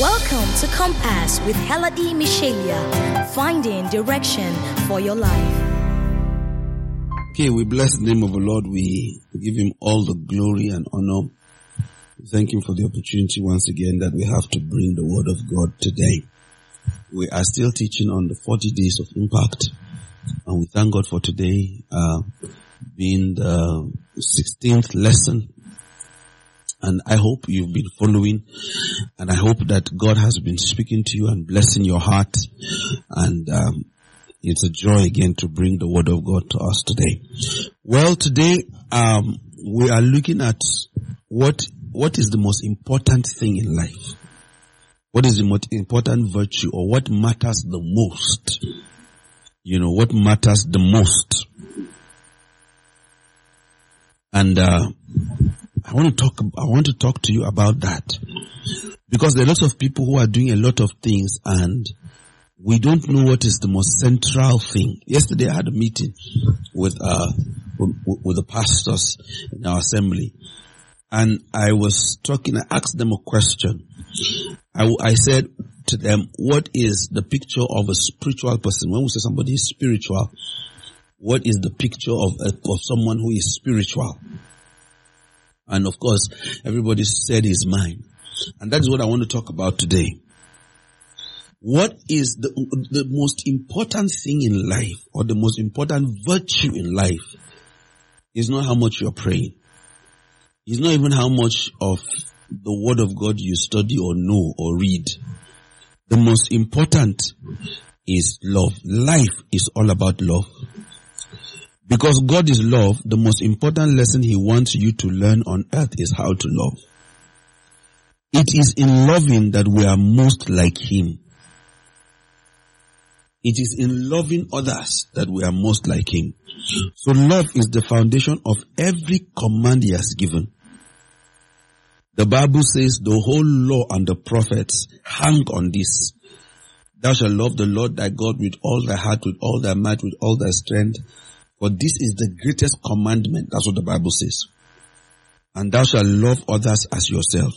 Welcome to Compass with Heladi Michelia, finding direction for your life. Okay, we bless the name of the Lord. We give him all the glory and honor. Thank him for the opportunity once again that we have to bring the word of God today. We are still teaching on the 40 days of impact and we thank God for today, uh, being the 16th lesson and I hope you've been following and I hope that God has been speaking to you and blessing your heart and um, it's a joy again to bring the word of God to us today. Well, today um, we are looking at what what is the most important thing in life. What is the most important virtue or what matters the most? You know, what matters the most? And uh, I want to talk, I want to talk to you about that. Because there are lots of people who are doing a lot of things and we don't know what is the most central thing. Yesterday I had a meeting with, uh, with, with the pastors in our assembly and I was talking, I asked them a question. I, I said to them, what is the picture of a spiritual person? When we say somebody is spiritual, what is the picture of, of someone who is spiritual? And of course, everybody said his mind. And that is what I want to talk about today. What is the, the most important thing in life or the most important virtue in life is not how much you're praying. It's not even how much of the word of God you study or know or read. The most important is love. Life is all about love. Because God is love, the most important lesson He wants you to learn on earth is how to love. It is in loving that we are most like Him. It is in loving others that we are most like Him. So love is the foundation of every command He has given. The Bible says the whole law and the prophets hang on this. Thou shalt love the Lord thy God with all thy heart, with all thy might, with all thy strength, for this is the greatest commandment. That's what the Bible says. And thou shalt love others as yourself.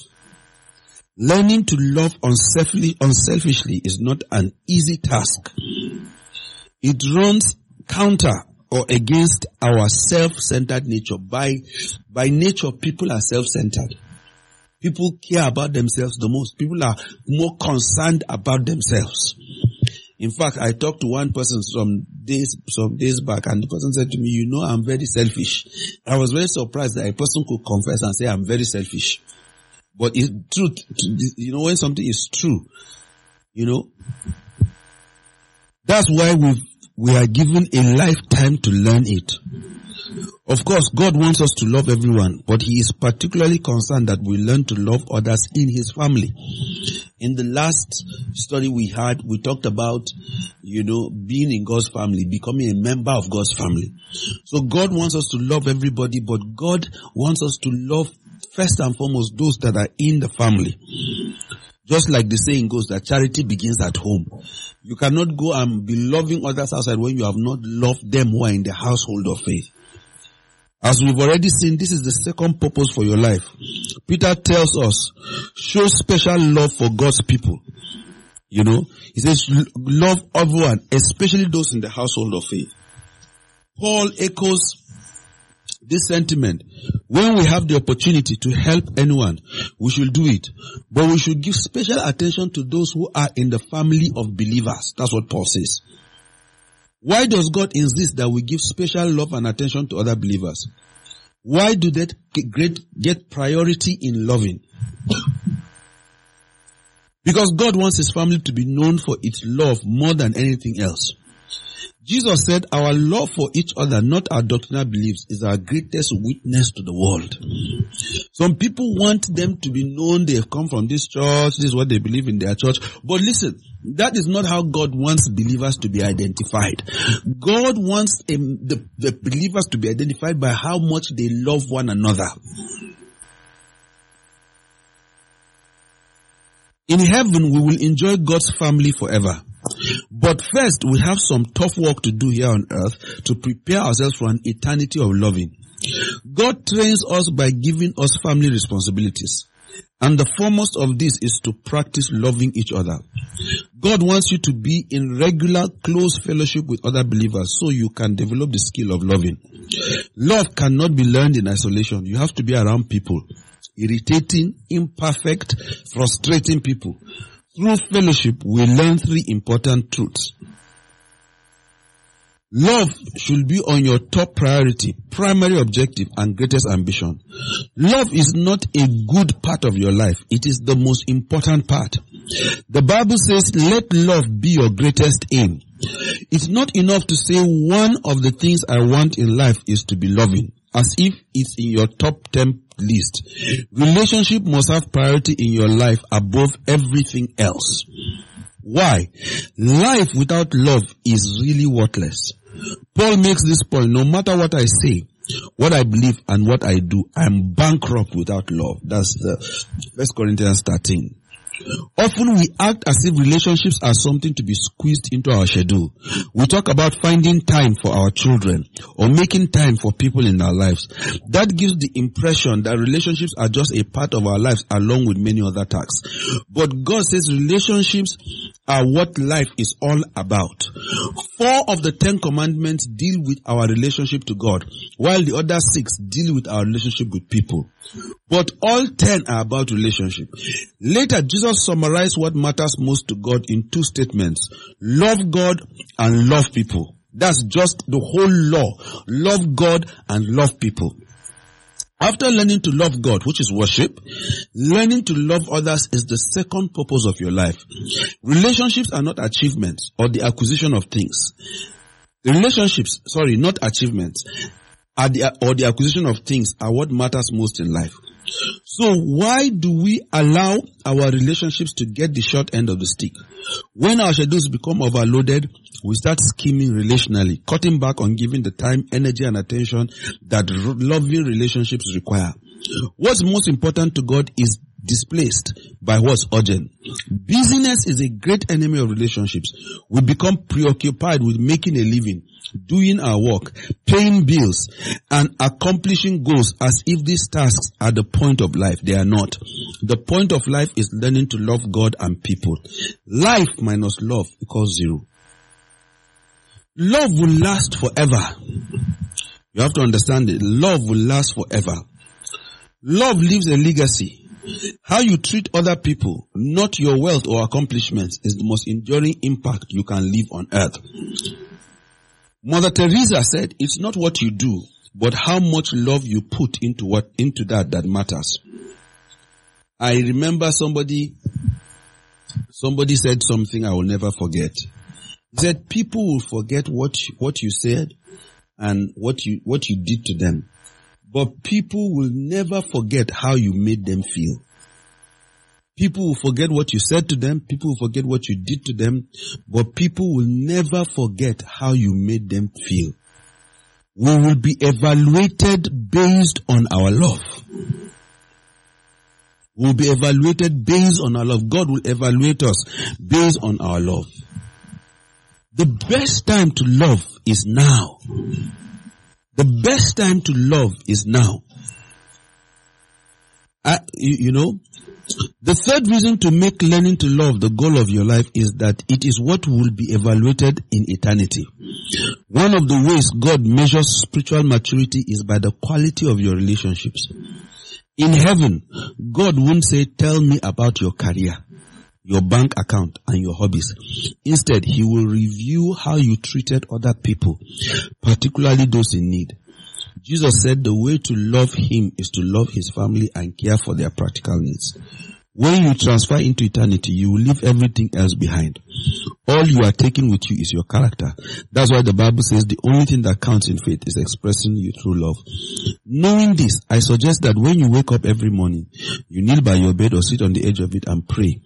Learning to love unselfishly, unselfishly is not an easy task. It runs counter or against our self-centered nature. By, by nature, people are self-centered. People care about themselves the most. People are more concerned about themselves. In fact, I talked to one person some days, some days back and the person said to me, you know, I'm very selfish. I was very surprised that a person could confess and say, I'm very selfish. But it's truth, you know, when something is true, you know, that's why we we are given a lifetime to learn it. Of course, God wants us to love everyone, but He is particularly concerned that we learn to love others in His family. In the last study we had, we talked about, you know, being in God's family, becoming a member of God's family. So God wants us to love everybody, but God wants us to love first and foremost those that are in the family. Just like the saying goes that charity begins at home. You cannot go and be loving others outside when you have not loved them who are in the household of faith. As we've already seen, this is the second purpose for your life. Peter tells us, show special love for God's people. You know, he says, love everyone, especially those in the household of faith. Paul echoes this sentiment. When we have the opportunity to help anyone, we should do it. But we should give special attention to those who are in the family of believers. That's what Paul says. Why does God insist that we give special love and attention to other believers? Why do that get, get priority in loving? because God wants his family to be known for its love more than anything else. Jesus said our love for each other, not our doctrinal beliefs, is our greatest witness to the world. Some people want them to be known they have come from this church, this is what they believe in their church. But listen, that is not how God wants believers to be identified. God wants um, the, the believers to be identified by how much they love one another. In heaven, we will enjoy God's family forever. But first, we have some tough work to do here on earth to prepare ourselves for an eternity of loving. God trains us by giving us family responsibilities. And the foremost of this is to practice loving each other. God wants you to be in regular close fellowship with other believers so you can develop the skill of loving. Love cannot be learned in isolation. You have to be around people. Irritating, imperfect, frustrating people. Through fellowship, we learn three important truths. Love should be on your top priority, primary objective, and greatest ambition. Love is not a good part of your life. It is the most important part. The Bible says, let love be your greatest aim. It's not enough to say one of the things I want in life is to be loving, as if it's in your top 10 list. Relationship must have priority in your life above everything else. Why? Life without love is really worthless. Paul makes this point, no matter what I say, what I believe and what I do, I'm bankrupt without love. That's the First Corinthians 13. Often we act as if relationships are something to be squeezed into our schedule. We talk about finding time for our children or making time for people in our lives. That gives the impression that relationships are just a part of our lives along with many other tasks. But God says relationships are what life is all about. Four of the Ten Commandments deal with our relationship to God, while the other six deal with our relationship with people. But all ten are about relationship. Later, Jesus summarized what matters most to God in two statements. Love God and love people. That's just the whole law. Love God and love people. After learning to love God, which is worship, learning to love others is the second purpose of your life. Relationships are not achievements or the acquisition of things. Relationships, sorry, not achievements, are the, or the acquisition of things are what matters most in life. So why do we allow our relationships to get the short end of the stick? When our schedules become overloaded, we start scheming relationally, cutting back on giving the time, energy and attention that loving relationships require. What's most important to God is displaced by what's urgent. Busyness is a great enemy of relationships. We become preoccupied with making a living, doing our work, paying bills, and accomplishing goals as if these tasks are the point of life. They are not. The point of life is learning to love God and people. Life minus love equals zero. Love will last forever. You have to understand it. Love will last forever. Love leaves a legacy. How you treat other people, not your wealth or accomplishments, is the most enduring impact you can leave on earth. Mother Teresa said, it's not what you do, but how much love you put into what, into that that matters. I remember somebody, somebody said something I will never forget. Said, people will forget what, what you said and what you, what you did to them. But people will never forget how you made them feel. People will forget what you said to them. People will forget what you did to them. But people will never forget how you made them feel. We will be evaluated based on our love. We'll be evaluated based on our love. God will evaluate us based on our love. The best time to love is now. The best time to love is now. I, you, you know, the third reason to make learning to love the goal of your life is that it is what will be evaluated in eternity. One of the ways God measures spiritual maturity is by the quality of your relationships. In heaven, God won't say, tell me about your career, your bank account, and your hobbies. Instead, He will review how you treated other people, particularly those in need. Jesus said the way to love Him is to love His family and care for their practical needs. When you transfer into eternity, you will leave everything else behind. All you are taking with you is your character. That's why the Bible says the only thing that counts in faith is expressing you through love. Knowing this, I suggest that when you wake up every morning, you kneel by your bed or sit on the edge of it and pray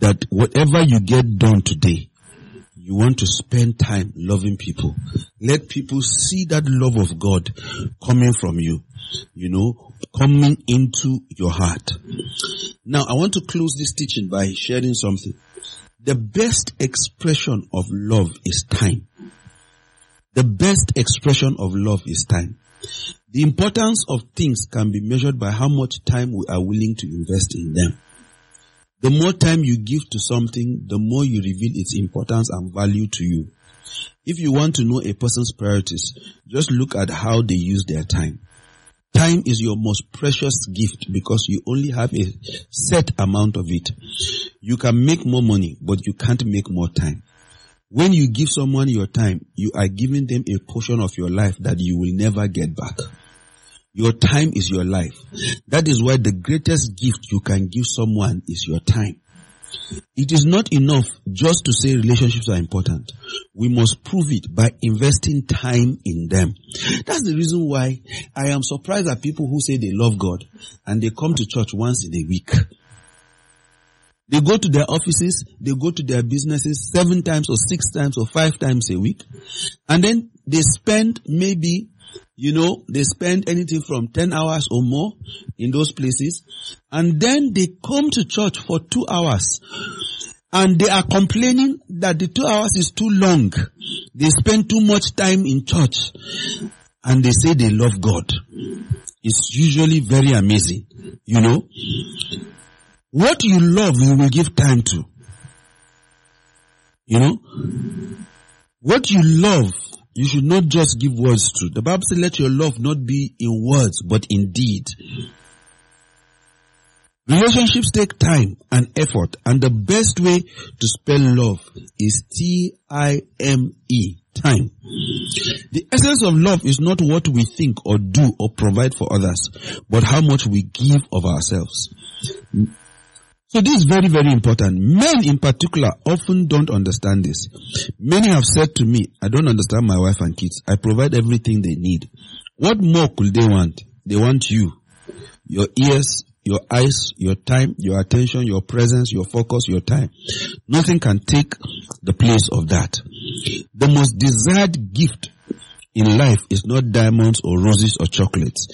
that whatever you get done today, you want to spend time loving people. Let people see that love of God coming from you, you know, coming into your heart. Now I want to close this teaching by sharing something. The best expression of love is time. The best expression of love is time. The importance of things can be measured by how much time we are willing to invest in them. The more time you give to something, the more you reveal its importance and value to you. If you want to know a person's priorities, just look at how they use their time. Time is your most precious gift because you only have a set amount of it. You can make more money, but you can't make more time. When you give someone your time, you are giving them a portion of your life that you will never get back. Your time is your life. That is why the greatest gift you can give someone is your time. It is not enough just to say relationships are important. We must prove it by investing time in them. That's the reason why I am surprised at people who say they love God and they come to church once in a week. They go to their offices, they go to their businesses seven times or six times or five times a week. And then they spend maybe you know, they spend anything from 10 hours or more in those places. And then they come to church for two hours. And they are complaining that the two hours is too long. They spend too much time in church. And they say they love God. It's usually very amazing. You know, what you love, you will give time to. You know, what you love, you should not just give words to. The Bible says, let your love not be in words, but in deed. Relationships take time and effort, and the best way to spell love is T-I-M-E, time. The essence of love is not what we think or do or provide for others, but how much we give of ourselves. So this is very, very important. Men in particular often don't understand this. Many have said to me, I don't understand my wife and kids. I provide everything they need. What more could they want? They want you, your ears, your eyes, your time, your attention, your presence, your focus, your time. Nothing can take the place of that. The most desired gift in life is not diamonds or roses or chocolates.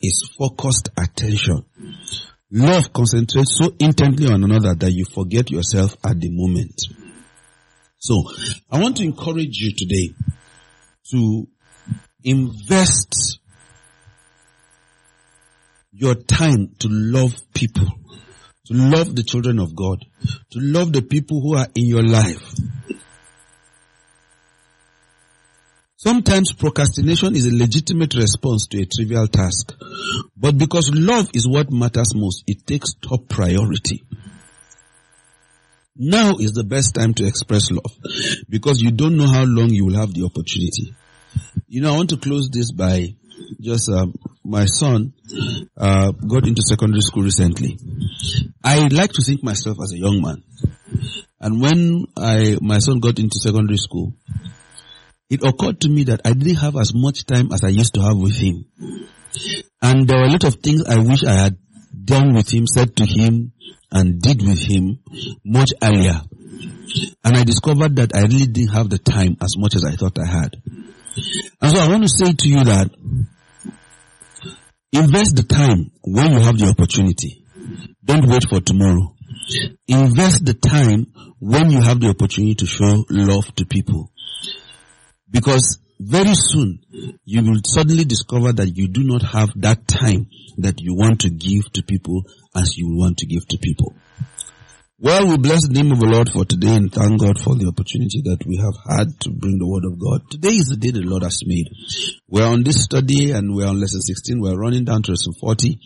It's focused attention. Love concentrates so intently on another that you forget yourself at the moment. So, I want to encourage you today to invest your time to love people, to love the children of God, to love the people who are in your life. Sometimes procrastination is a legitimate response to a trivial task. But because love is what matters most, it takes top priority. Now is the best time to express love because you don't know how long you will have the opportunity. You know, I want to close this by just uh, my son uh, got into secondary school recently. I like to think myself as a young man, and when I my son got into secondary school, it occurred to me that I didn't have as much time as I used to have with him. And there were a lot of things I wish I had done with him, said to him, and did with him much earlier. And I discovered that I really didn't have the time as much as I thought I had. And so I want to say to you that invest the time when you have the opportunity. Don't wait for tomorrow. Invest the time when you have the opportunity to show love to people. Because very soon you will suddenly discover that you do not have that time that you want to give to people as you want to give to people. Well, we bless the name of the Lord for today and thank God for the opportunity that we have had to bring the word of God. Today is the day the Lord has made. We're on this study and we're on lesson 16. We're running down to lesson 40.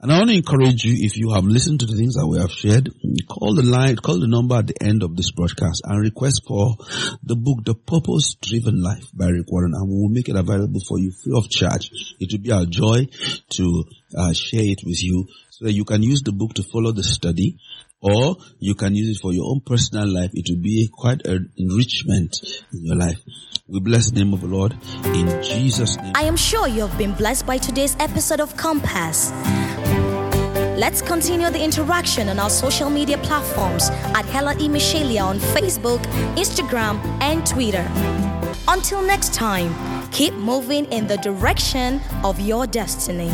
And I want to encourage you, if you have listened to the things that we have shared, call the line, call the number at the end of this broadcast and request for the book, The Purpose Driven Life by Rick Warren and we will make it available for you free of charge. It will be our joy to uh, share it with you so that you can use the book to follow the study or you can use it for your own personal life. It will be quite an enrichment in your life. We bless the name of the Lord in Jesus' name. I am sure you have been blessed by today's episode of Compass. Let's continue the interaction on our social media platforms at Hella E. Michelia on Facebook, Instagram, and Twitter. Until next time, keep moving in the direction of your destiny.